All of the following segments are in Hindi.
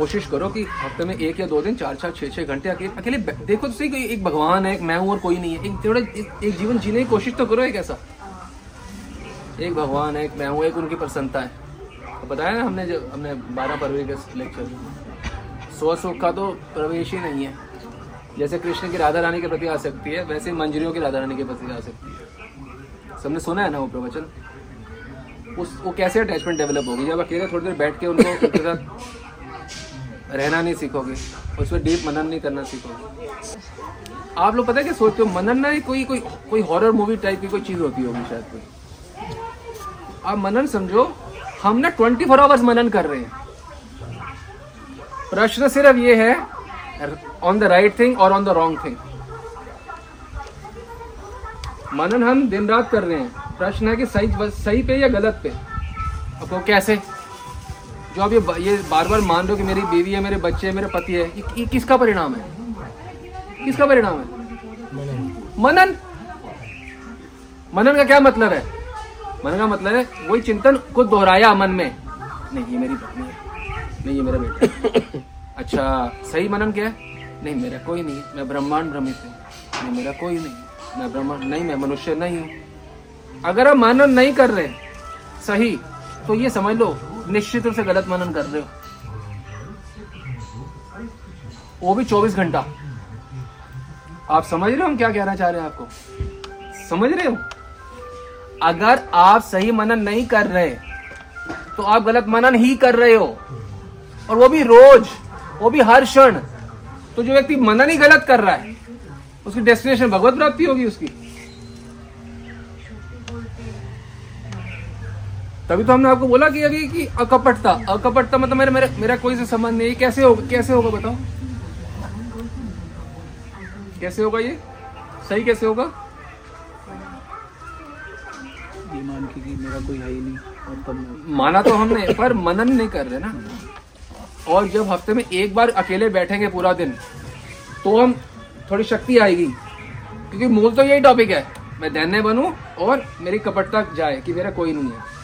कोशिश करो कि हफ़्ते में एक या दो दिन चार चार छः छः घंटे अकेले अकेले देखो तो सही एक भगवान है एक मैं हूँ और कोई नहीं है। एक थोड़ा एक, जीवन जीने की कोशिश तो करो एक ऐसा। एक भगवान है एक मैं हूँ एक उनकी प्रसन्नता है। तो बताया ना हमने जब हमने बारह फरवरी के लेक्चर में सौ सुख का तो प्रवेश ही नहीं है। जैसे कृष्ण की राधा रानी के प्रति आ सकती है वैसे मंजरियों की राधा रानी के प्रति आ सकती है। सबने सुना है ना वो प्रवचन? उस वो कैसे अटैचमेंट डेवलप होगी? जब अकेले थोड़ी देर बैठ के उनको उनके साथ रहना नहीं सीखोगे उस पर डीप मनन नहीं करना सीखोगे। आप लोग पता है क्या सोचते हो? मनन ना ही कोई कोई कोई हॉरर मूवी टाइप की कोई चीज़ होती होगी शायद कोई। आप मनन समझो, हम ना ट्वेंटी फोर आवर्स मनन कर रहे हैं। प्रश्न सिर्फ़ ये है ऑन द राइट थिंग और ऑन द रॉन्ग थिंग मनन हम दिन रात कर रहे हैं। प्रश्न है कि सही सही पे या गलत पे? वो कैसे? जो आप ये ये बार बार मान रहे हो कि मेरी बीवी है मेरे बच्चे हैं मेरे पति है ये, ये किसका परिणाम है? किसका परिणाम है? मनन। मनन का क्या मतलब है? मनन का मतलब है वही चिंतन को दोहराया मन में। नहीं ये मेरी पत्नी है। नहीं ये मेरा बेटा अच्छा सही मनन क्या है? नहीं मेरा कोई नहीं मैं ब्रह्मांड भ्रमित हूँ। नहीं मेरा कोई नहीं मैं ब्रह्मांड नहीं मैं मनुष्य नहीं हूँ। अगर आप मनन नहीं कर रहे सही तो ये समझ लो निश्चित रूप से गलत मनन कर रहे हो। वो भी 24 घंटा। आप समझ रहे हो हम क्या कहना चाह रहे हैं आपको? समझ रहे हो? अगर आप सही मनन नहीं कर रहे तो आप गलत मनन ही कर रहे हो। और वो भी रोज, वो भी हर क्षण। तो जो व्यक्ति मनन ही गलत कर रहा है, उसकी डेस्टिनेशन भगवत प्राप्ति होगी उसकी। तभी तो हमने आपको बोला कि अभी कि अकपटता अकपटता मतलब मेरा मेरा मेरा कोई से संबंध नहीं कैसे होगा कैसे होगा बताओ? कैसे होगा ये? सही कैसे होगा? ये मान के कि मेरा कोई है ही नहीं और तब माना तो हमने पर मनन नहीं कर रहे ना। और जब हफ़्ते में एक बार अकेले बैठेंगे पूरा दिन तो हम थोड़ी शक्ति आएगी। क्योंकि मूल तो यही टॉपिक है। मैं दैन्य बनूं और मेरी कपटता जाए कि मेरा कोई नहीं है।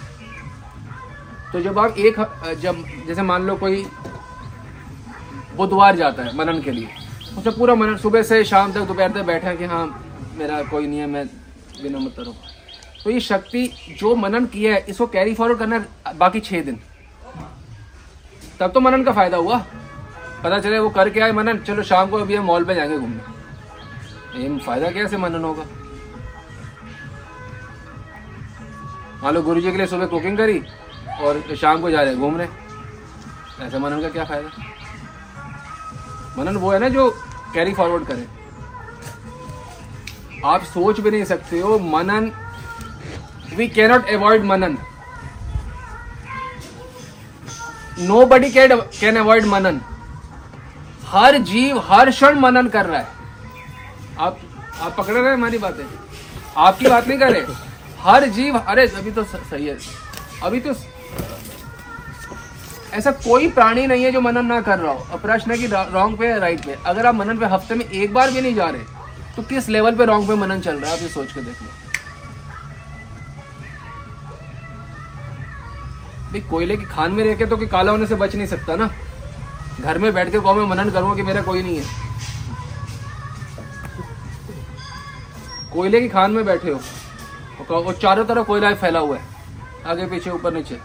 तो जब आप एक जब, जैसे मान लो कोई बुधवार जाता है मनन के लिए, उसे पूरा मनन, सुबह से शाम तक, दोपहर तक बैठा है कि हाँ मेरा कोई नहीं है, मैं बिना मतलब हूँ। तो ये शक्ति जो मनन किया है, इसको कैरी फॉरवर्ड करना बाकी छह दिन। तब तो मनन का फ़ायदा हुआ। पता चले वो करके आए मनन, चलो शाम को अभी हम मॉल पे जाएँगे घूमने। ये फ़ायदा कैसे मनन होगा? मान लो गुरु जी के लिए सुबह कुकिंग करी और शाम को जा रहे हैं घूमने ऐसे मनन का क्या फ़ायदा? मनन वो है ना जो कैरी फॉरवर्ड करे। आप सोच भी नहीं सकते हो, मनन वी कैनॉट अवॉइड मनन। Nobody can can avoid मनन। हर जीव, हर क्षण मनन कर रहा है। आप आप पकड़ रहे हैं हमारी बातें? आपकी बात नहीं कर रहे? हर जीव, अरे अभी तो सही है। अभी तो ऐसा कोई प्राणी नहीं है जो मनन ना कर रहा हो। अब प्रश्न है कि रॉन्ग पे राइट पे? अगर आप मनन पे हफ़्ते में एक बार भी नहीं जा रहे तो किस लेवल पे रॉन्ग पे मनन चल रहा है? आप ये सोच के देख लो। भाई, कोयले की खान में रह के तो कि काला होने से बच नहीं सकता ना। घर में बैठ के कहो मैं मनन करूँगा कि मेरा कोई नहीं है? कोयले की खान में बैठे हो। और चारों तरफ़ कोयला फैला हुआ है। आगे, पीछे, ऊपर, नीचे।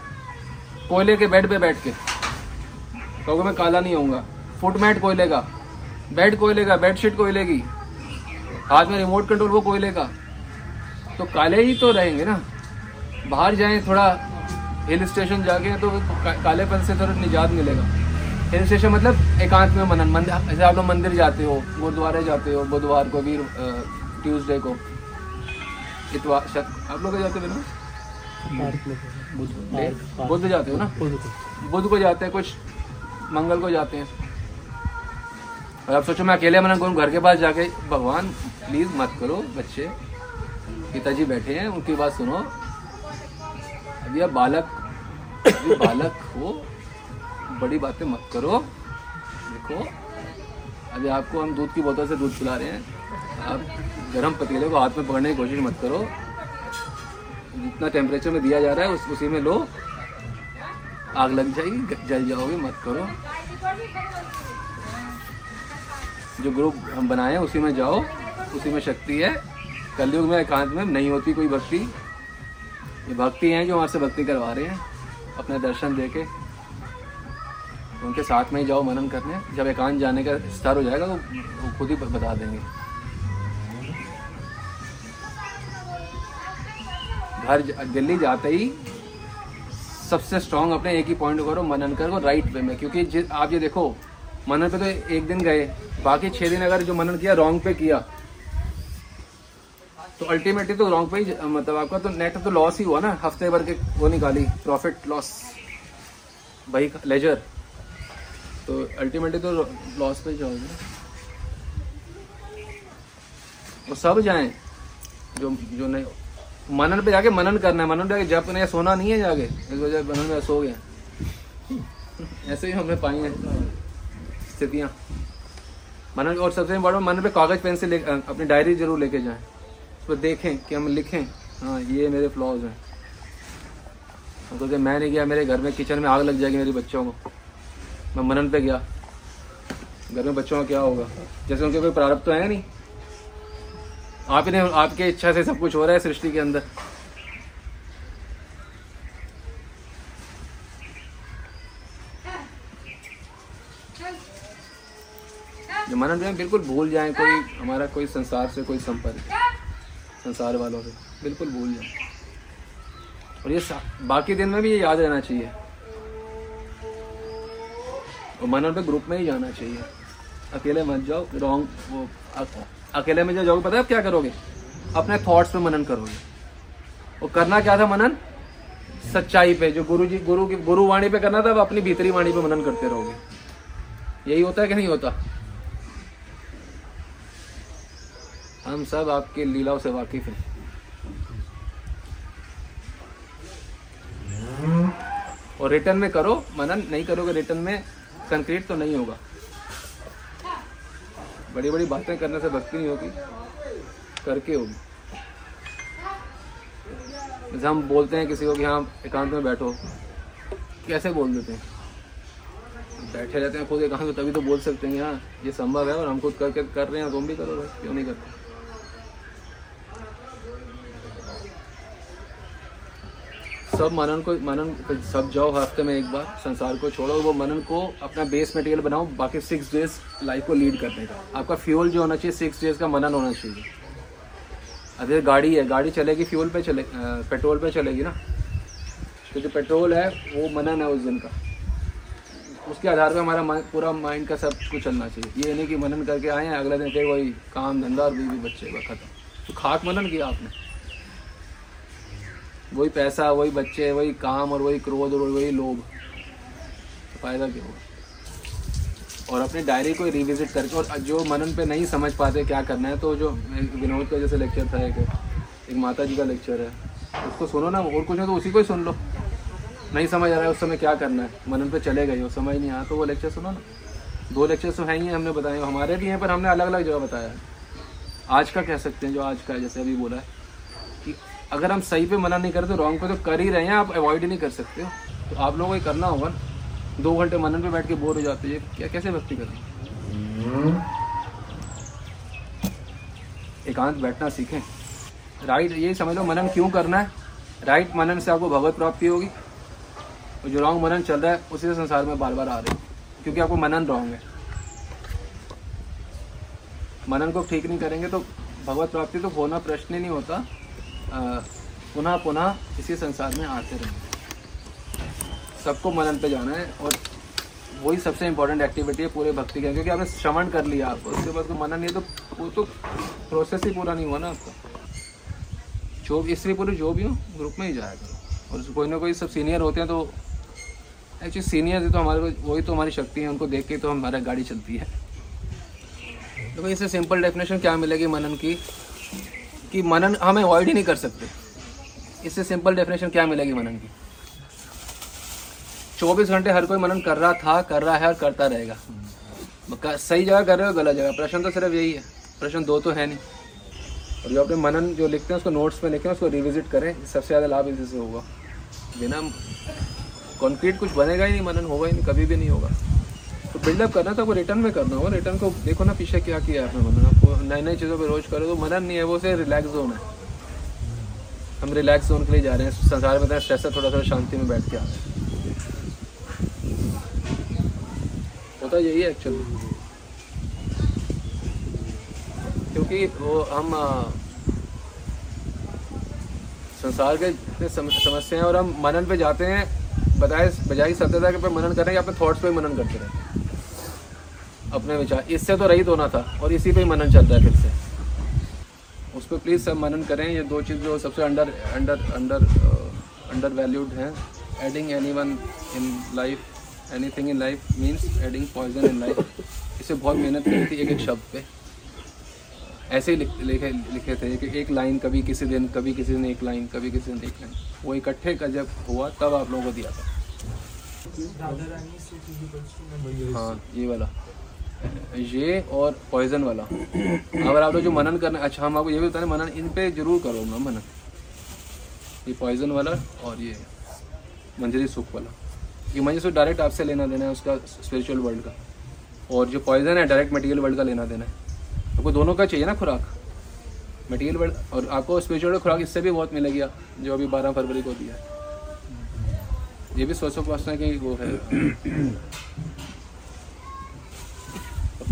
कोयले के बेड पे बैठ के। कहोगे, मैं काला नहीं होऊँगा। फुट मैट कोयले का बेड कोयले का बेडशीट कोयले की हाथ में रिमोट कंट्रोल वो कोयले का तो काले ही तो रहेंगे ना। बाहर जाएँ, थोड़ा हिल स्टेशन जाके तो कालेपन से थोड़ा निजात मिलेगा। हिल स्टेशन मतलब एकांत में मनन। मंदिर जैसे आप लोग मंदिर जाते हो, गुरुद्वारे जाते हो, बुधवार को भी ट्यूसडे को इतवार आप लोग जाते हो ना? बुद्ध जाते हो ना? बुद्ध को जाते हैं, कुछ मंगल को जाते हैं। और आप सोचो, मैं अकेले मनन करूँ, घर के पास जाके भगवान प्लीज़ मत करो, बच्चे। पिताजी बैठे हैं, उनकी बात सुनो। अभी आप बालक, अभी बालक हो, बड़ी बातें मत करो। देखो, अभी आपको हम दूध की बोतल से दूध पिला रहे हैं। आप गर्म पतीले को हाथ में पकड़ने की कोशिश मत करो। जितना टेम्परेचर में दिया जा रहा है, उस उसी में लो। आग लग जाएगी जल जाओगे, मत करो। जो ग्रुप हम बनाए हैं, उसी में जाओ। उसी में शक्ति है। कलयुग में, एकांत में नहीं होती कोई भक्ति। ये भक्ति हैं जो हमारे से भक्ति करवा रहे हैं, अपने दर्शन दे के उनके साथ में ही जाओ मनन करने। जब एकांत जाने का स्तर हो जाएगा तो खुद ही बता देंगे। घर दिल्ली जाते ही सबसे स्ट्रांग अपने एक ही पॉइंट करो मनन करो राइट वे में। क्योंकि आप ये देखो, मनन पे तो एक दिन गए, बाकी छह दिन अगर जो मनन किया रॉन्ग पे किया तो अल्टीमेटली तो रॉन्ग पे ही मतलब आपका तो नेट तो लॉस ही हुआ ना, हफ़्ते भर के वो निकाली प्रॉफिट लॉस भाई लेजर तो अल्टीमेटली तो लॉस पे जाओगे वो सब जाएँ, जो जो नहीं मनन पे जाके मनन करना है। मनन पे जाके जप नहीं सोना नहीं है जाके। इस वजह मनन में सो गए ऐसे ही हमने पाई हैं स्थितियाँ। मनन और सबसे इम्पोर्टेंट मनन पे कागज़, पेन से ले अपनी डायरी ज़रूर लेके जाएँ। उस पर देखें कि हम लिखें। हाँ ये मेरे फ्लॉज हैं। हम सोचे, मैं नहीं गया, मेरे घर में किचन में आग लग जाएगी मेरे बच्चों को। मैं मनन पे गया। घर में बच्चों का क्या होगा? जैसे उनके कोई प्रारब्ध तो है नहीं। आप ही आपके इच्छा से सब कुछ हो रहा है सृष्टि के अंदर। जो मनन जो है बिल्कुल भूल जाए, कोई हमारा कोई संसार से कोई संपर्क, संसार वालों से, बिल्कुल भूल जाए। और ये बाकी दिन में भी ये याद रहना चाहिए। और मनन पे ग्रुप में ही जाना चाहिए। अकेले मत जाओ रॉन्ग वो अकेले में जो जाओगे, पता है आप क्या करोगे? अपने थॉट्स पे मनन करोगे। और करना क्या था मनन? सच्चाई पे, जो गुरु जी गुरु की, गुरु वाणी पे करना था अब अपनी भीतरी वाणी पे मनन करते रहोगे। यही होता है कि नहीं होता? हम सब आपकी लीलाओं से वाकिफ हैं। और रिटर्न में करो, मनन नहीं करोगे रिटर्न में कंक्रीट तो नहीं होगा। बड़ी बड़ी बातें करने से भक्ति नहीं होगी। करके होगी। जैसे हम बोलते हैं किसी को कि हाँ एकांत में बैठो। कैसे बोल देते हैं? बैठे रहते हैं खुद एकांत में, तभी तो बोल सकते हैं हाँ ये संभव है और हम खुद करके कर रहे हैं, तुम भी करो क्यों नहीं करते? सब मनन को, मनन, सब जाओ हफ़्ते में एक बार, संसार को छोड़ो, वो मनन को अपना बेस मटेरियल बनाओ, बाकी सिक्स डेज़ लाइफ को लीड करने का। आपका फ्यूल जो होना चाहिए सिक्स डेज़ का मनन होना चाहिए। अगर गाड़ी है, गाड़ी चलेगी फ्यूल पे चले पेट्रोल पे चलेगी ना? तो जो पेट्रोल है, वो मनन है उस दिन का। उसके आधार पर हमारा पूरा माइंड का सब कुछ चलना चाहिए। ये नहीं कि मनन करके आए हैं, अगले दिन के वही काम धंधा और बीवी बच्चे खत्म। तो खाक मनन किया आपने? वही पैसा वही बच्चे वही काम और वही क्रोध और वही लोभ। तो फ़ायदा क्या होगा और अपनी डायरी को रिविजिट करके और जो मनन पे नहीं समझ पाते क्या करना है तो जो विनोद का जैसे लेक्चर था एक एक माता जी का लेक्चर है। उसको सुनो ना और कुछ नहीं तो उसी को ही सुन लो। नहीं समझ आ रहा है उस समय क्या करना है। मनन पे चले गए हो समझ नहीं आया तो वो लेक्चर सुनो ना। दो लेक्चर तो हैं ही हैं, हमने बताए हमारे भी हैं पर हमने अलग अलग जगह बताया। है आज का कह सकते हैं जो आज का है जैसे अभी बोला है कि अगर हम सही पे मना नहीं करते रॉन्ग पे तो कर ही रहे हैं आप अवॉइड ही नहीं कर सकते हो। तो आप लोगों को ये करना होगा ना। दो घंटे मनन पे बैठ के बोर हो जाते हैं। क्या कैसे भक्ति करें? एकांत बैठना सीखें। राइट ये समझ लो मनन क्यों करना है? राइट मनन से आपको भगवत प्राप्ति होगी। और जो रॉन्ग मनन चल रहा है उसी से संसार में बार बार आ रहे हैं। क्योंकि आपको मनन रॉन्ग है। मनन को ठीक नहीं करेंगे तो भगवत प्राप्ति तो होना प्रश्न ही नहीं होता। पुनः पुनः इसी संसार में आते रहेंगे सबको मनन पे जाना है और वही सबसे इम्पोर्टेंट एक्टिविटी है पूरे भक्ति के क्योंकि आपने श्रवण कर लिया, आपको उसके बाद कोई मनन नहीं है तो वो तो प्रोसेस ही पूरा नहीं हुआ ना आपका। जो भी इसलिए पूरे जो भी हो ग्रुप में ही करो और कोई ना कोई सब सीनियर होते हैं तो एक्चुअली सीनियर तो हमारे वही तो हमारी शक्ति है, उनको देख के तो हमारा गाड़ी चलती है। तो भाई इससे सिंपल डेफिनेशन क्या मिलेगी मनन की? कि मनन हम अवॉइड ही नहीं कर सकते। इससे सिंपल डेफिनेशन क्या मिलेगी मनन की? 24 घंटे हर कोई मनन कर रहा था, कर रहा है और करता रहेगा। सही जगह कर रहे हो, गलत जगह? प्रश्न तो सिर्फ़ यही है। प्रश्न दो तो है नहीं। और जो अपने मनन जो लिखते हैं, उसको नोट्स में लिखें, उसको रिविजिट करें। सबसे ज़्यादा लाभ इसी से होगा। बिना कंक्रीट कुछ बनेगा ही नहीं, मनन होगा ही नहीं, कभी भी नहीं होगा। तो बिल्डअप करना तो आपको रिटर्न में करना होगा रिटर्न को देखो ना पीछे क्या किया आपने मनन आपको नई नई चीज़ों पर रोज करो तो मनन नहीं है वो से रिलैक्स जोन है। हम रिलैक्स जोन के लिए जा रहे हैं संसार में स्ट्रेस है थोड़ा थोड़ा शांति में बैठ के आ रहे हैं। होता यही है एक्चुअली क्योंकि वो हम संसार के इतने सम, समस्या हैं और हम मनन पे जाते हैं बताए बजाय सत्यता के पे मनन करें या अपने थॉट्स पे मनन करते रहे। अपने विचार। इससे तो रहित होना था और इसी पे ही मनन चल रहा है फिर से। उस पर प्लीज़ सब मनन करें। ये दो चीज़ जो सबसे under under under under valued हैं। Adding anyone in life anything in life means adding poison in life इसे बहुत मेहनत करी थी एक एक शब्द पे। ऐसे ही लिख, लिखे लिखे थे कि एक लाइन कभी किसी दिन कभी किसी दिन एक लाइन कभी किसी दिन एक लाइन वो इकट्ठे का जब हुआ तब आप लोगों को दिया था। हाँ ये वाला। ये और पॉइजन वाला। अगर आप लोग जो मनन करना अच्छा हम आपको ये भी बताएँ मनन इन पे ज़रूर करो ना मनन। ये पॉइजन वाला और ये मंजरी सुख वाला। ये मंजरी सुख डायरेक्ट आपसे लेना देना है उसका स्पिरिचुअल वर्ल्ड का। और जो पॉइजन है डायरेक्ट मटेरियल वर्ल्ड का लेना देना है। आपको दोनों का चाहिए ना खुराक? मटेरियल वर्ल्ड और आपको स्पिरिचुअल खुराक, इससे भी बहुत मिलेगी, जो अभी बारह फरवरी को दिया है। ये भी सोचो स्वच्छ की वो है।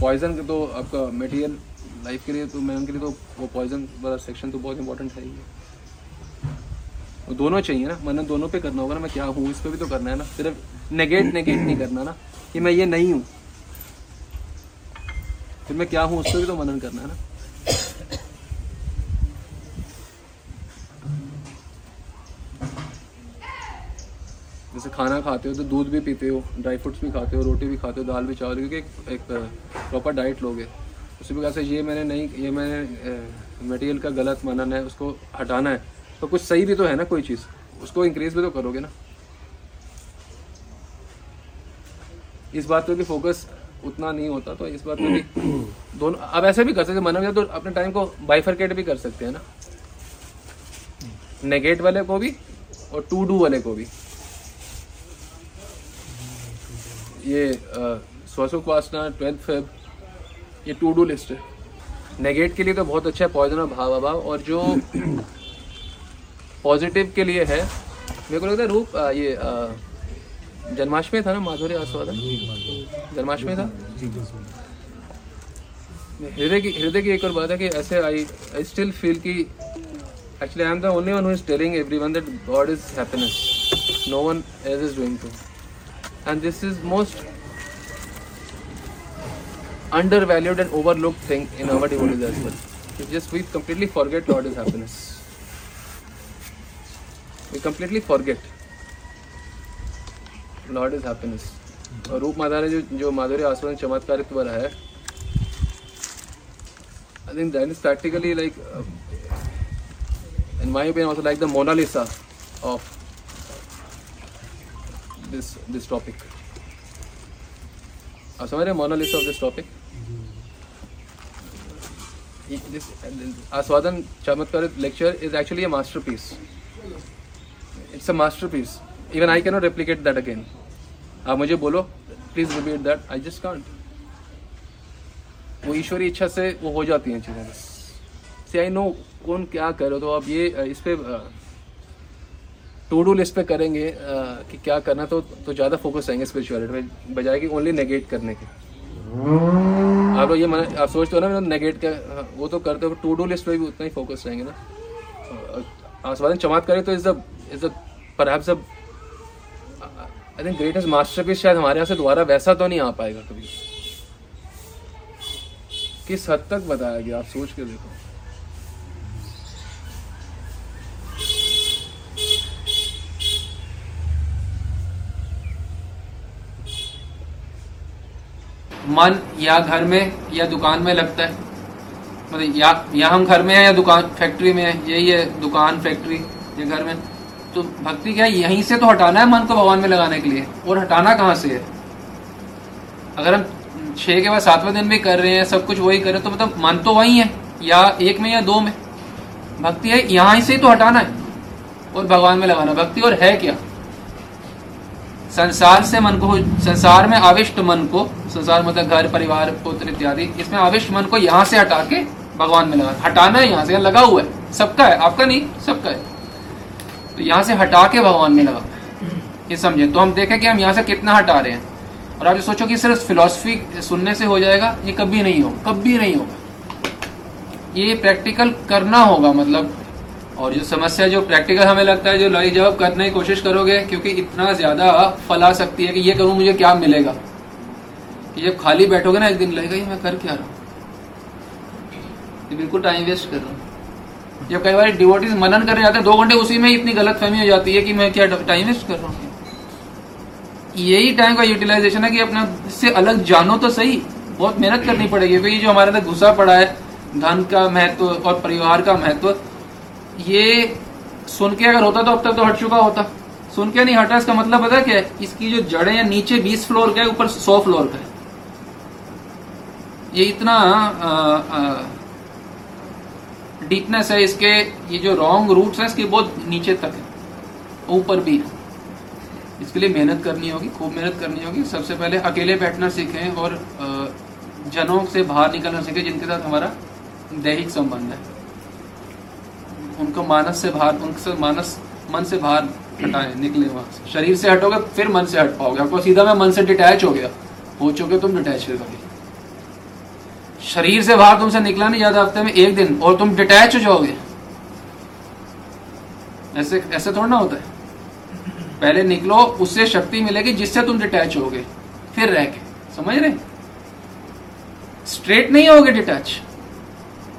पॉइजन के तो आपका मटेरियल लाइफ के लिए तो मैम के लिए तो वो पॉइजन वाला सेक्शन तो बहुत इंपॉर्टेंट है ही है। दोनों चाहिए ना, मैंने दोनों पे करना होगा ना, मैं क्या हूँ, इस पर भी तो करना है ना। सिर्फ़ नेगेट नेगेट नहीं करना ना, कि मैं ये नहीं हूँ। फिर मैं क्या हूँ, उस पर भी तो मनन करना है ना। जैसे खाना खाते हो तो दूध भी पीते हो ड्राई फ्रूट्स भी खाते हो रोटी भी खाते हो दाल भी चावल क्योंकि एक, एक प्रॉपर डाइट लोगे उसी प्रकार से ये मैंने नहीं ये मैंने मटेरियल का गलत मनन है उसको हटाना है। तो कुछ सही भी तो है ना कोई चीज़? उसको इंक्रीज भी तो करोगे ना। इस बात पे भी फोकस उतना नहीं होता तो इस बात पे भी दोनों अब ऐसे भी कर सकते मनन तो अपने टाइम को बाइफरकेट भी कर सकते हैं ना। नेगेट वाले को भी और टू डू वाले को भी। ये स्वसुख वासना ट्वेल्थ फेब ये टू डू लिस्ट है। नेगेट के लिए तो बहुत अच्छा है पॉइजन और भाव अभाव और जो पॉजिटिव के लिए है मेरे को लगता है रूप आ, ये जन्माष्टमी था ना माधुरी आस्वादन? जन्माष्टमी था? हृदय की हृदय की एक और बात है कि ऐसे आई आई स्टिल फील कि actually I am the only one who is telling that God is happiness no one as is doing too and this is most undervalued and overlooked thing in our devotees as well. We just we completely forget Lord is happiness. We completely forget Lord is happiness. और रूप माता ने जो जो माधुर्य आस्वादन चमत्कारित्व वाला है I think that is practically like, uh, in my opinion, also like the Mona Lisa of this this topic. Uh, समझ रहे मोनालिस्ट ऑफ़ दिस टॉपिक आस्वादन चमत्कार lecture is actually masterpiece it's a masterpiece even I cannot replicate that again आप मुझे बोलो please repeat that I just can't वो ईश्वरी इच्छा से वो हो जाती है चीज़ें बस। सी आई नो कौन क्या करो तो आप ये uh, इस पर टू डू लिस्ट पे करेंगे आ, कि क्या करना तो तो ज़्यादा फोकस आएँगे स्पिरिचुअलिटी में बजाय कि ओनली नेगेट करने के। आप लोग ये मन आप सोचते हो ना मतलब नेगेट का वो तो करते हो टू डू लिस्ट पे भी उतना ही फोकस रहेंगे ना। आस्वादन करें तो is the is the perhaps I think greatest masterpiece शायद हमारे यहाँ से दोबारा वैसा तो नहीं आ पाएगा कभी। किस हद तक बताया गया आप सोच के देखो। मन या घर में या दुकान में लगता है? मतलब या या हम घर में हैं या दुकान फैक्ट्री में है? यही है दुकान फैक्ट्री या घर में। तो भक्ति क्या है? यहीं से तो हटाना है मन को भगवान में लगाने के लिए। और हटाना कहाँ से है? अगर हम छः के बाद सातवें दिन भी कर रहे हैं, सब कुछ वही कर रहे हैं तो मतलब मन तो वही है, या एक में या दो में। भक्ति है, यहाँ से ही तो हटाना है और भगवान में लगाना। भक्ति और है क्या? संसार से मन को संसार में आविष्ट मन को, संसार मतलब घर, परिवार, पुत्र इत्यादि, इसमें आविष्ट मन को यहाँ से हटा के भगवान में लगा, हटाना है यहाँ से लगा हुआ है, सबका है, आपका नहीं, सबका है। तो यहाँ से हटा के भगवान में लगा। ये समझे तो हम देखें कि हम यहाँ से कितना हटा रहे हैं। और आप ये सोचो कि सिर्फ़ फिलोसफी सुनने से हो जाएगा, ये कभी नहीं हो कभी नहीं होगा। ये प्रैक्टिकल करना होगा मतलब और जो समस्या जो प्रैक्टिकल हमें लगता है, जो लड़ाई जवाब करने की कोशिश करोगे, क्योंकि इतना ज़्यादा फल सकती है कि ये करूँ मुझे क्या मिलेगा? कि जब खाली बैठोगे ना एक दिन, लगेगा, ये मैं कर क्या रहा हूँ? बिल्कुल टाइम वेस्ट कर रहा हूँ। जब कई बार डिवोटीज मनन करने जाते हैं, दो घंटे उसी में इतनी गलत फहमी हो जाती है कि मैं क्या टाइम वेस्ट कर रहा हूँ? यही टाइम का यूटिलाइजेशन है कि अपना इससे अलग जानो तो सही, बहुत मेहनत करनी पड़ेगी, क्योंकि जो हमारे अंदर घुसा पड़ा है, धन का महत्व और परिवार का महत्व ये सुन के अगर होता तो अब तक तो हट चुका होता। सुन के नहीं हटा, इसका मतलब पता क्या है? इसकी जो जड़ें हैं, नीचे 20 फ्लोर का है, ऊपर 100 फ्लोर का है। ये इतना डीपनेस है, इसके ये जो रॉन्ग रूट्स है, इसके बहुत नीचे तक है। ऊपर भी है। इसके लिए मेहनत करनी होगी, खूब मेहनत करनी होगी। सबसे पहले अकेले बैठना सीखें और जनों से बाहर निकलना सीखें, जिनके साथ हमारा दैहिक संबंध है। उनको मानस से बाहर उनसे मानस, मन से बाहर हटाएँ, निकले वहाँ से। शरीर से हटोगे, फिर मन से हट पाओगे। आपको सीधा मैं मन से डिटैच हो गया। हो चुके तुम डिटैच फिर कभी शरीर से बाहर तुमसे निकला नहीं जाता हफ़्ते में एक दिन और तुम डिटैच हो जाओगे। ऐसे ऐसे थोड़ा ना होता है। पहले निकलो, उससे शक्ति मिलेगी जिससे तुम डिटैच होगे। फिर रह के। समझ रहे स्ट्रेट नहीं होगे डिटैच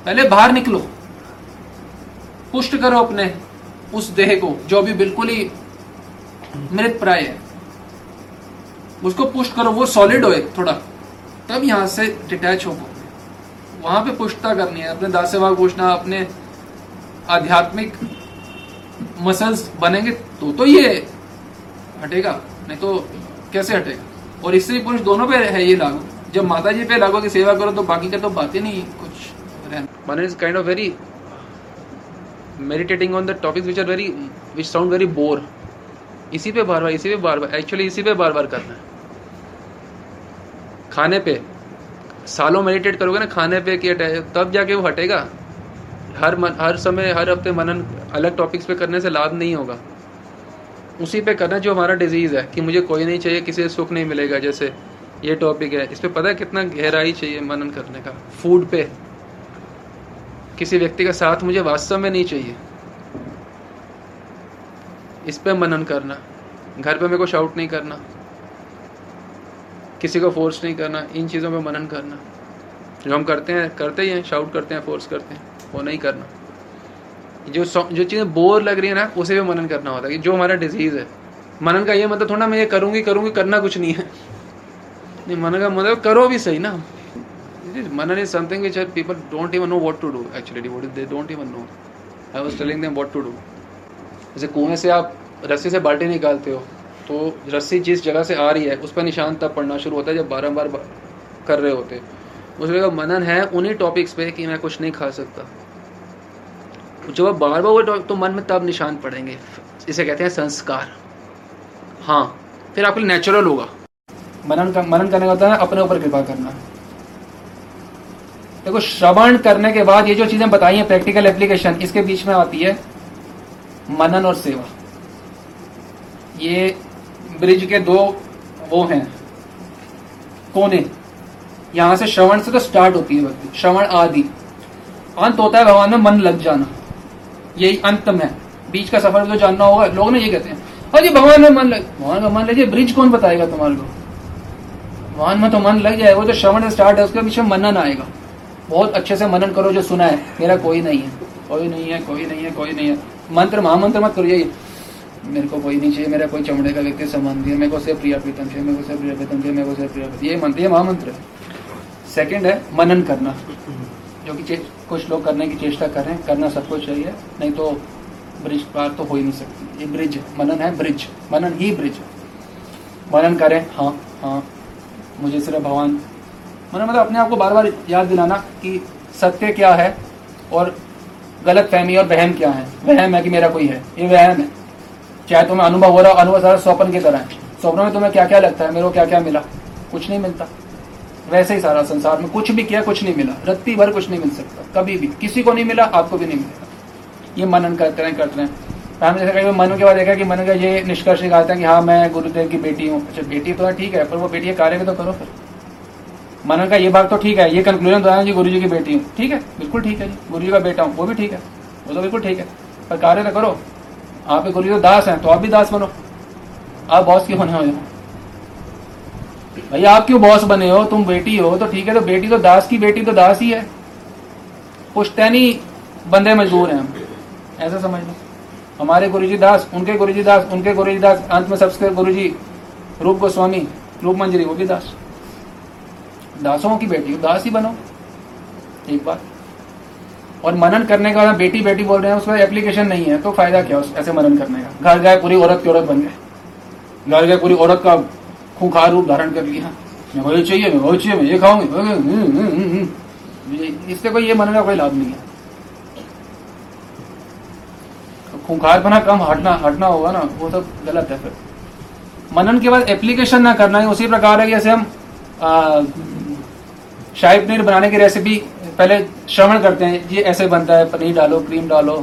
पहले बाहर निकलो। पुष्ट करो अपने उस देह को, जो अभी बिल्कुल ही मृत प्राय है। उसको पुष्ट करो, वो सॉलिड होए थोड़ा। तब यहाँ से डिटैच हो वहाँ पे पुष्टता करनी है। अपने दास भाग पूछना अपने आध्यात्मिक मसल्स बनेंगे तो तो ये हटेगा, नहीं तो कैसे हटेगा? और स्त्री पुरुष दोनों पे है ये लागू। जब माता जी पे लागू की सेवा करो तो बाकी का तो बात ही नहीं कुछ is kind of very meditating on the topics which are very which sound very bore इसी पे बार बार इसी पे बार बार एक्चुअली इसी पे बार बार करना है। खाने पे सालों मेडिटेट करोगे ना खाने पे कि तब जाके वो हटेगा। हर मन, हर समय हर हफ़्ते मनन अलग टॉपिक्स पे करने से लाभ नहीं होगा। उसी पे करना जो हमारा डिज़ीज़ है कि मुझे कोई नहीं चाहिए किसी से सुख नहीं मिलेगा जैसे ये टॉपिक है। इस पर पता है कितना गहराई चाहिए मनन करने का? फ़ूड पे। किसी व्यक्ति का साथ मुझे वास्तव में नहीं चाहिए। इस पर मनन करना, घर पे मेरे को शाउट नहीं करना, किसी को फोर्स नहीं करना, इन चीज़ों पे मनन करना। जो हम करते हैं, करते ही हैं शाउट करते हैं फोर्स करते हैं, वो नहीं करना। जो जो चीज़ें बोर लग रही है ना, उसे भी मनन करना होता है कि जो हमारा डिज़ीज़ है। मनन का ये मतलब थोड़ा मैं ये करूँगी करूँगी, करना कुछ नहीं है। नहीं, मनन का मतलब करो भी सही ना। मनन is something which people don't even know what to do, actually. They don't even know. I was telling them what to do. जैसे कुएँ से आप रस्सी से बाल्टी निकालते हो तो रस्सी जिस जगह से आ रही है, उस पर निशान तब पड़ना शुरू होता है जब बारम्बार कर रहे होते उस जगह मनन है उन्हीं टॉपिक्स पे कि मैं कुछ नहीं खा सकता। जब आप बार बार वो तो मन में तब निशान पड़ेंगे। इसे कहते हैं संस्कार। हाँ फिर आपके नेचुरल होगा। मनन का, मनन करने का होता है अपने ऊपर कृपा करना। देखो, श्रवण करने के बाद ये जो चीज़ें बताई हैं प्रैक्टिकल एप्लीकेशन इसके बीच में आती है मनन और सेवा। ये ब्रिज के दो वो हैं, कोने। यहाँ से श्रवण से तो स्टार्ट होती है भक्ति श्रवण आदि। अंत होता है भगवान में मन लग जाना। यही अंत में। बीच का सफ़र जो जानना होगा। लोग ना ये कहते हैं, अरे भगवान में मन लग भगवान का मन लगे ब्रिज कौन बताएगा तुम्हारे को? भगवान में तो मन लग जाएगा वो जो श्रवण स्टार्ट है, उसके पीछे मनन आएगा। बहुत अच्छे से मनन करो जो सुना है। मेरा कोई नहीं है। कोई नहीं है, कोई नहीं है, कोई नहीं है। मंत्र, महामंत्र मत करो, यही। मेरे को कोई नहीं चाहिए, मेरा कोई चमड़े का व्यक्ति संबंधी है। मेरे को से प्रिया प्रीतम चाहिए, मेरे को से प्रिया प्रीतम चाहिए, मेरे को से प्रिया प्रीतम। ये मंत्र ये महामंत्र है। सेकंड है, मनन करना। जो कि कुछ लोग करने की चेष्टा कर रहे हैं, करना सबको चाहिए नहीं तो ब्रिज पार तो हो ही नहीं सकती। ये ब्रिज, मनन है ब्रिज। मनन ही ब्रिज। मनन करें हाँ हाँ। मुझे सिर्फ़ भगवान मैंने मतलब अपने आप को बार बार याद दिलाना कि सत्य क्या है और गलत फहमी और वहम क्या है। वहम है कि मेरा कोई है। ये वहम है। चाहे तुम्हें अनुभव हो रहा अनुभव सारा स्वप्न की तरह है। स्वप्नों में तुम्हें क्या क्या लगता है? मेरे को क्या क्या मिला? कुछ नहीं मिलता। वैसे ही सारा संसार में कुछ भी किया, कुछ नहीं मिला। रत्ती भर कुछ नहीं मिल सकता। कभी भी। किसी को नहीं मिला, आपको भी नहीं मिलेगा ये मनन करते रहे करते रहे। हमने जैसे बार मन के बाद देखा कि मन का ये निष्कर्ष निकालते हैं कि हाँ मैं गुरुदेव की बेटी हूँ। अच्छा बेटी तो ठीक है, पर वो बेटी कार्य भी तो करो फिर। मनन का ये भाग तो ठीक है, ये कंक्लूजन तो है जी गुरु जी की बेटी। हूँ ठीक है, बिल्कुल ठीक है जी गुरु जी का बेटा हूँ, वो भी ठीक है, वो तो बिल्कुल ठीक है, पर कार्य तो करो। आप गुरु जी तो दास हैं तो आप भी दास बनो। आप बॉस क्यों बने हो भैया, आप क्यों बॉस बने हो? तुम बेटी हो तो ठीक है तो बेटी तो दास की बेटी तो दास ही है। पुश्तैनी बंदे मजदूर हैं हम, ऐसा समझ लो। हमारे गुरु जी दास, उनके गुरु जी दास, उनके गुरु जी दास, अंत में सबसे गुरु जी रूप गोस्वामी रूप मंजरी वो भी दास। दासों की बेटी दास ही बनो। एक बार और मनन करने का बेटी बेटी बोल रहे हैं उसमें एप्लीकेशन नहीं है तो फ़ायदा क्या उस ऐसे मनन करने का? घर गए पूरी औरत की औरत बन गए। घर गए पूरी औरत का खूंखार रूप धारण कर लिया। मैं वही चाहिए मैं वही चाहिए मैं ये खाऊँगी हम्म, हम्म, हम्म, इससे कोई ये मनन का कोई लाभ नहीं है। खूंखार बना कम हटना हटना होगा ना वो सब गलत है फिर। मनन के बाद एप्लीकेशन ना करना है उसी प्रकार है जैसे हम शाही पनीर बनाने की रेसिपी पहले श्रवण करते हैं ये ऐसे बनता है पनीर डालो क्रीम डालो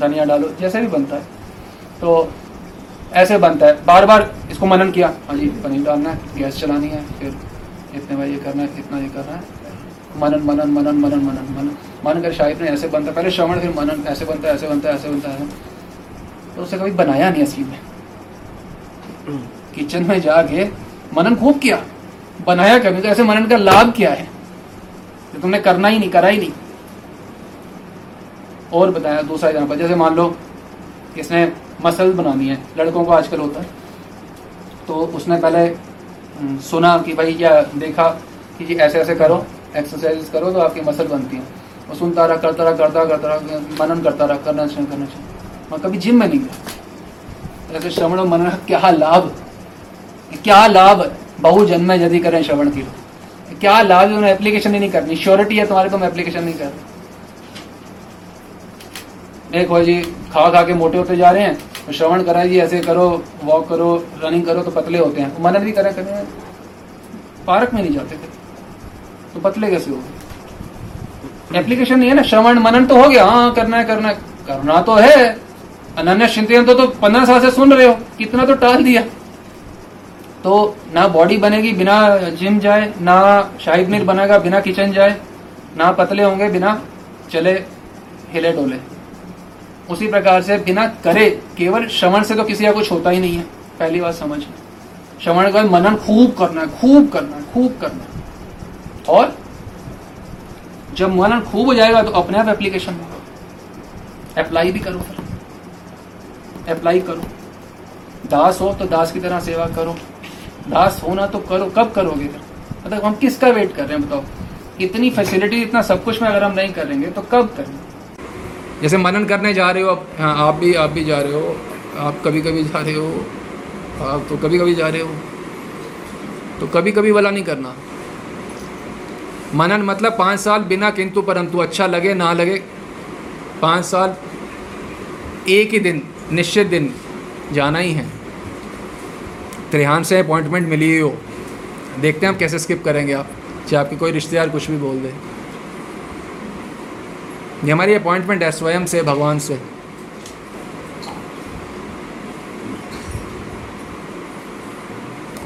धनिया डालो जैसे भी बनता है। तो ऐसे बनता है। बार बार इसको मनन किया हाँ जी पनीर डालना है गैस चलानी है फिर इतने बार ये करना है इतना ये करना है। मनन मनन मनन मनन मनन मनन। मन कर शाही पनीर ऐसे बनता है पहले श्रवण फिर मनन ऐसे बनता है ऐसे बनता है ऐसे बनता है। तो उसे कभी बनाया नहीं असली में किचन में जाके मनन खूब किया बनाया कभी तो ऐसे मनन का लाभ क्या है? जो तुमने करना ही नहीं करा ही नहीं। और बताया दूसरा एग्ज़ाम्पल जैसे मान लो किसने मसल बनानी है लड़कों को आजकल होता है। तो उसने पहले हम्म, सुना कि भाई या देखा कि जी ऐसे ऐसे करो एक्सरसाइज करो तो आपकी मसल बनती है। वो सुनता रहा करता रहा करता करता रहा मनन करता रहा करना चाहिए करना चाहिए। मैं कभी जिम में नहीं गया। ऐसे श्रवण और मनन क्या लाभ? क्या लाभ? बहु जन्म यदि करें श्रवण की। क्या है उन्हें एप्लीकेशन ही नहीं करनी। श्योरिटी है तुम्हारे तुम एप्लीकेशन नहीं कर देखो जी खा खा के मोटे होते जा रहे हैं तो श्रवण करा जी ऐसे करो वॉक करो रनिंग करो तो पतले होते हैं। मनन भी करा करें। पार्क में नहीं जाते थे। तो पतले कैसे हो एप्लीकेशन नहीं है ना श्रवण मनन तो हो गया। हाँ करना है करना है। करना तो है। अनन्या चिंतन तो, तो पंद्रह साल से सुन रहे हो। कितना तो टाल दिया। तो ना बॉडी बनेगी, बिना जिम जाए, ना शाही पनीर बनेगा, बिना किचन जाए, ना पतले होंगे, बिना चले हिले डोले। उसी प्रकार से बिना करे, केवल श्रवण से तो किसी का कुछ होता ही नहीं है, पहली बात समझ। श्रवण का मनन खूब करना है, खूब करना है, खूब करना है। और जब मनन खूब हो जाएगा तो अपने आप एप्लीकेशन होगा। अप्लाई भी करो फिर। अप्लाई करो। दास हो तो दास की तरह सेवा करो। दास होना तो करो, कब करोगे मतलब हम किसका वेट कर रहे हैं, बताओ? इतनी फैसिलिटी इतना सब कुछ में अगर हम नहीं करेंगे तो कब करेंगे जैसे मनन करने जा रहे हो आप हाँ आप भी आप भी जा रहे हो। आप कभी कभी जा रहे हो। आप तो कभी कभी जा रहे हो। तो कभी कभी वाला नहीं करना। मनन मतलब पाँच साल बिना किंतु परंतु अच्छा लगे, ना लगे। पाँच साल एक ही दिन, निश्चित दिन जाना ही है। त्रिहान से अपॉइंटमेंट मिली ही हो। देखते हैं हम कैसे स्किप करेंगे आप, चाहे आपके कोई रिश्तेदार कुछ भी बोल दे। ये हमारी अपॉइंटमेंट है स्वयं से, भगवान से।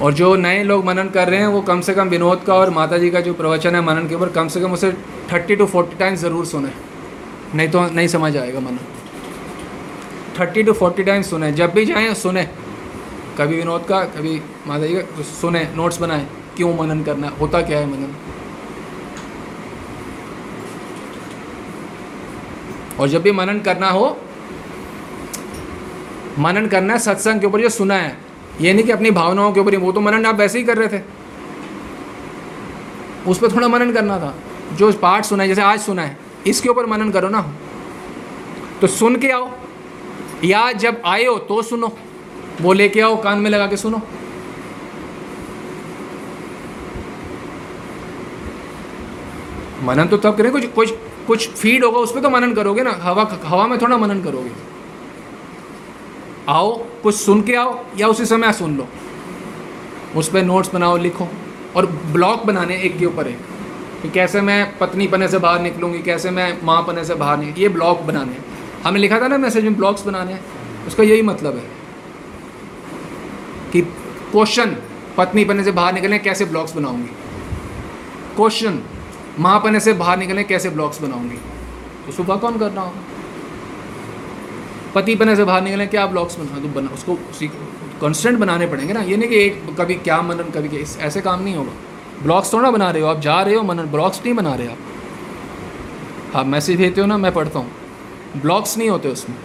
और जो नए लोग मनन कर रहे हैं, वो कम से कम विनोद का और माता जी का जो प्रवचन है मनन के ऊपर, कम से कम उसे थर्टी टू फोर्टी टाइम्स ज़रूर सुने। नहीं तो नहीं समझ आएगा मनन। थर्टी टू फोर्टी टाइम्स सुने, जब भी जाएँ सुने। कभी विनोद का, कभी माता जी का सुने नोट्स बनाएँ, क्यों मनन करना है होता क्या है मनन? और जब भी मनन करना हो, मनन करना है सत्संग के ऊपर जो सुना है, ये नहीं कि अपनी भावनाओं के ऊपर वो तो मनन आप वैसे ही कर रहे थे। उस पर थोड़ा मनन करना था। जो पाठ सुना है जैसे आज सुना है, इसके ऊपर मनन करो ना। तो सुन के आओ, या जब आए हो तो सुनो। वो लेके आओ, कान में लगा के सुनो। मनन तो तब करें, कुछ कुछ कुछ फ़ीड होगा, उस पर तो मनन करोगे ना। हवा हवा में थोड़ा मनन करोगे। आओ, कुछ सुन के आओ, या उसी समय सुन लो। उस पर नोट्स बनाओ, लिखो। और ब्लॉक बनाने एक के ऊपर एक। कि कैसे मैं पत्नी पने से बाहर निकलूँगी, कैसे मैं माँ पने से बाहर निकल ये ब्लॉक बनाने। हैं लिखा था ना मैसेज में ब्लॉक्स बनाने। हैं उसका यही मतलब है। कि क्वेश्चन, पत्नी पने से बाहर निकलने कैसे ब्लॉक्स बनाऊँगी? क्वेश्चन, माँ पने से बाहर निकलने कैसे ब्लॉक्स बनाऊँगी? तो सुबह कौन कर रहा होगा? पति पने से बाहर निकलने क्या ब्लॉक्स बना तो बना, उसको उसी कॉन्स्टेंट बनाने पड़ेंगे ना। ये नहीं कि एक कभी क्या मनन, कभी क्या ऐसे काम नहीं होगा। ब्लॉक्स थोड़ा बना रहे हो, आप जा रहे हो मनन, ब्लॉक्स नहीं बना रहे आप। आप मैसेज भेजते हो ना, मैं पढ़ता हूँ। ब्लॉक्स नहीं होते उसमें।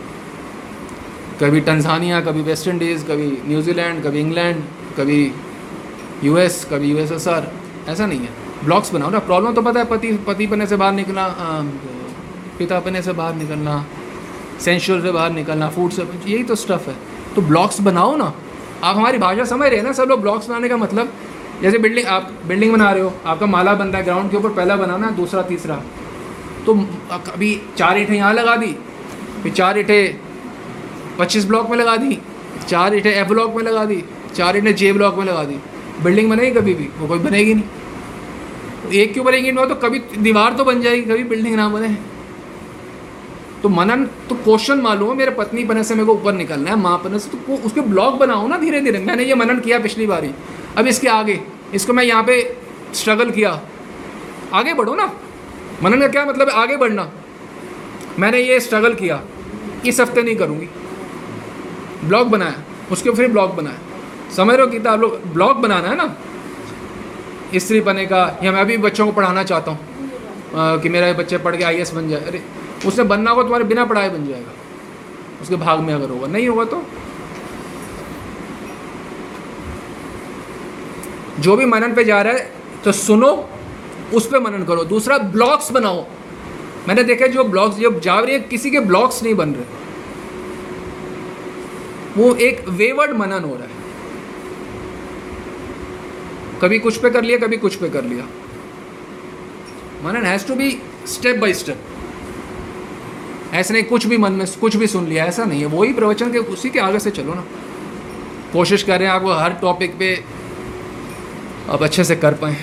कभी टंजानिया कभी वेस्ट इंडीज़ कभी न्यूजीलैंड कभी इंग्लैंड कभी यूएस कभी यूएसएसआर ऐसा नहीं है। ब्लॉक्स बनाओ ना। प्रॉब्लम तो पता है पति पति पने से बाहर निकलना पिता पने से बाहर निकलना सेंशुअल से बाहर निकलना फ़ूड से यही तो स्टफ़ है। तो ब्लॉक्स बनाओ ना। आप हमारी भाषा समझ रहे हैं ना, सब लोग ब्लॉक्स बनाने का मतलब जैसे बिल्डिंग आप बिल्डिंग बना रहे हो, आपका माला बन रहा है ग्राउंड के ऊपर पहला बनाना दूसरा, तीसरा। तो अभी चार ईंटें यहाँ लगा दी। फिर चार ईंटें पच्चीस ब्लॉक में लगा दी, चार ईटें एफ़ ब्लॉक में लगा दी, चार ईटें जे ब्लॉक में लगा दी। बिल्डिंग बनेगी कभी भी, वो कोई बनेगी नहीं। एक के ऊपर एक तो कभी दीवार तो बन जाएगी, कभी बिल्डिंग ना बने। तो मनन तो क्वेश्चन मालूम है, मेरे पत्नी पने से मेरे को ऊपर निकलना है, माँ पने से तो उसके ब्लॉक बनाओ ना धीरे धीरे मैंने ये मनन किया पिछली बारी। अब इसके आगे, इसको मैं यहाँ पे स्ट्रगल किया। आगे बढ़ो ना। मनन का क्या मतलब आगे बढ़ना। मैंने ये स्ट्रगल किया। इस हफ़्ते नहीं करूँगी। ब्लॉग बनाया, उसके फिर ब्लॉग बनाया। समझ रहे हो आप लोग ब्लॉग बनाना है ना? स्त्री बने का, या मैं भी बच्चों को पढ़ाना चाहता हूँ कि मेरे बच्चे पढ़ के आईएएस बन जाए। अरे, उसने बनना होगा तुम्हारे बिना पढ़ाए बन जाएगा। उसके भाग में अगर होगा, नहीं होगा तो। जो भी मनन पे जा रहा है तो सुनो, उस पर मनन करो। दूसरा, ब्लॉग्स बनाओ। मैंने देखा जो ब्लॉग्स, जो जा रही है, किसी के ब्लॉग्स नहीं बन रहे। वो एक वेवर्ड मनन हो रहा है। कभी कुछ पे कर लिया, कभी कुछ पे कर लिया। मनन has to be step by step ऐसे नहीं, कुछ भी मन में, कुछ भी सुन लिया, ऐसा नहीं है। वही प्रवचन के, उसी के आगे से चलो ना। कोशिश कर रहे हैं आपको हर टॉपिक पे अब अच्छे से कर पाएँ।